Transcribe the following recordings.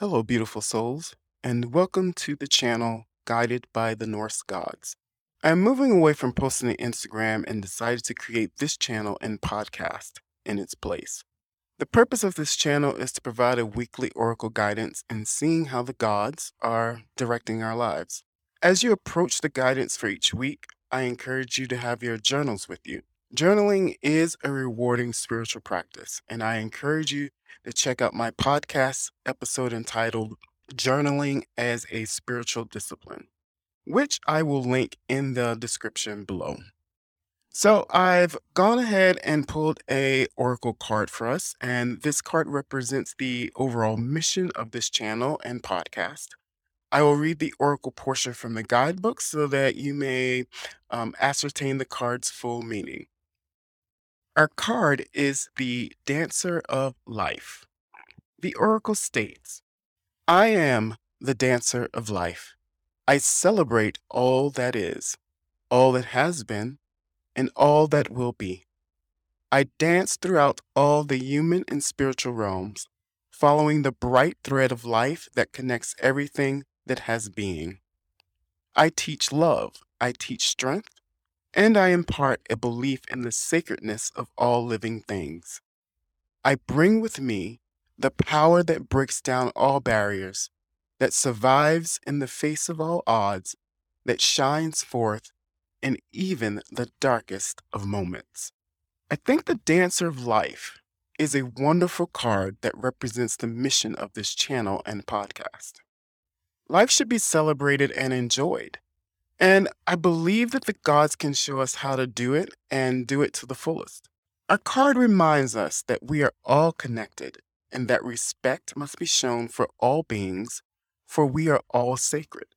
Hello, beautiful souls, and welcome to the channel Guided by the Norse Gods. I'm moving away from posting to Instagram and decided to create this channel and podcast in its place. The purpose of this channel is to provide a weekly oracle guidance and seeing how the gods are directing our lives. As you approach the guidance for each week, I encourage you to have your journals with you. Journaling is a rewarding spiritual practice, and I encourage you to check out my podcast episode entitled Journaling as a Spiritual Discipline, which I will link in the description below. So I've gone ahead and pulled a oracle card for us, and this card represents the overall mission of this channel and podcast. I will read the oracle portion from the guidebook so that you may um, ascertain the card's full meaning. Our card is the Dancer of Life. The oracle states, I am the dancer of life. I celebrate all that is, all that has been, and all that will be. I dance throughout all the human and spiritual realms, following the bright thread of life that connects everything that has being. I teach love, I teach strength, and I impart a belief in the sacredness of all living things. I bring with me the power that breaks down all barriers, that survives in the face of all odds, that shines forth in even the darkest of moments. I think the Dancer of Life is a wonderful card that represents the mission of this channel and podcast. Life should be celebrated and enjoyed. And I believe that the gods can show us how to do it and do it to the fullest. Our card reminds us that we are all connected and that respect must be shown for all beings, for we are all sacred.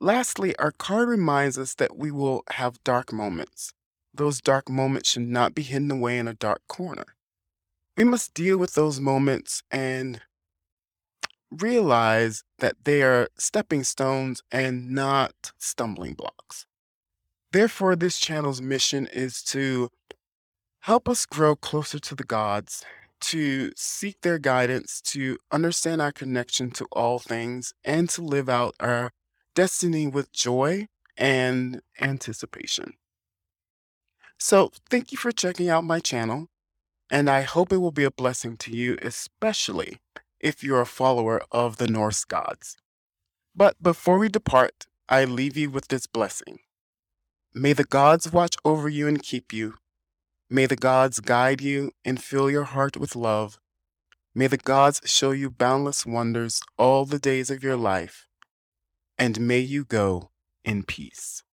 Lastly, our card reminds us that we will have dark moments. Those dark moments should not be hidden away in a dark corner. We must deal with those moments and realize that they are stepping stones and not stumbling blocks. Therefore, this channel's mission is to help us grow closer to the gods, to seek their guidance, to understand our connection to all things, and to live out our destiny with joy and anticipation. So, thank you for checking out my channel, and I hope it will be a blessing to you, especially if you're a follower of the Norse gods. But before we depart, I leave you with this blessing. May the gods watch over you and keep you. May the gods guide you and fill your heart with love. May the gods show you boundless wonders all the days of your life. And may you go in peace.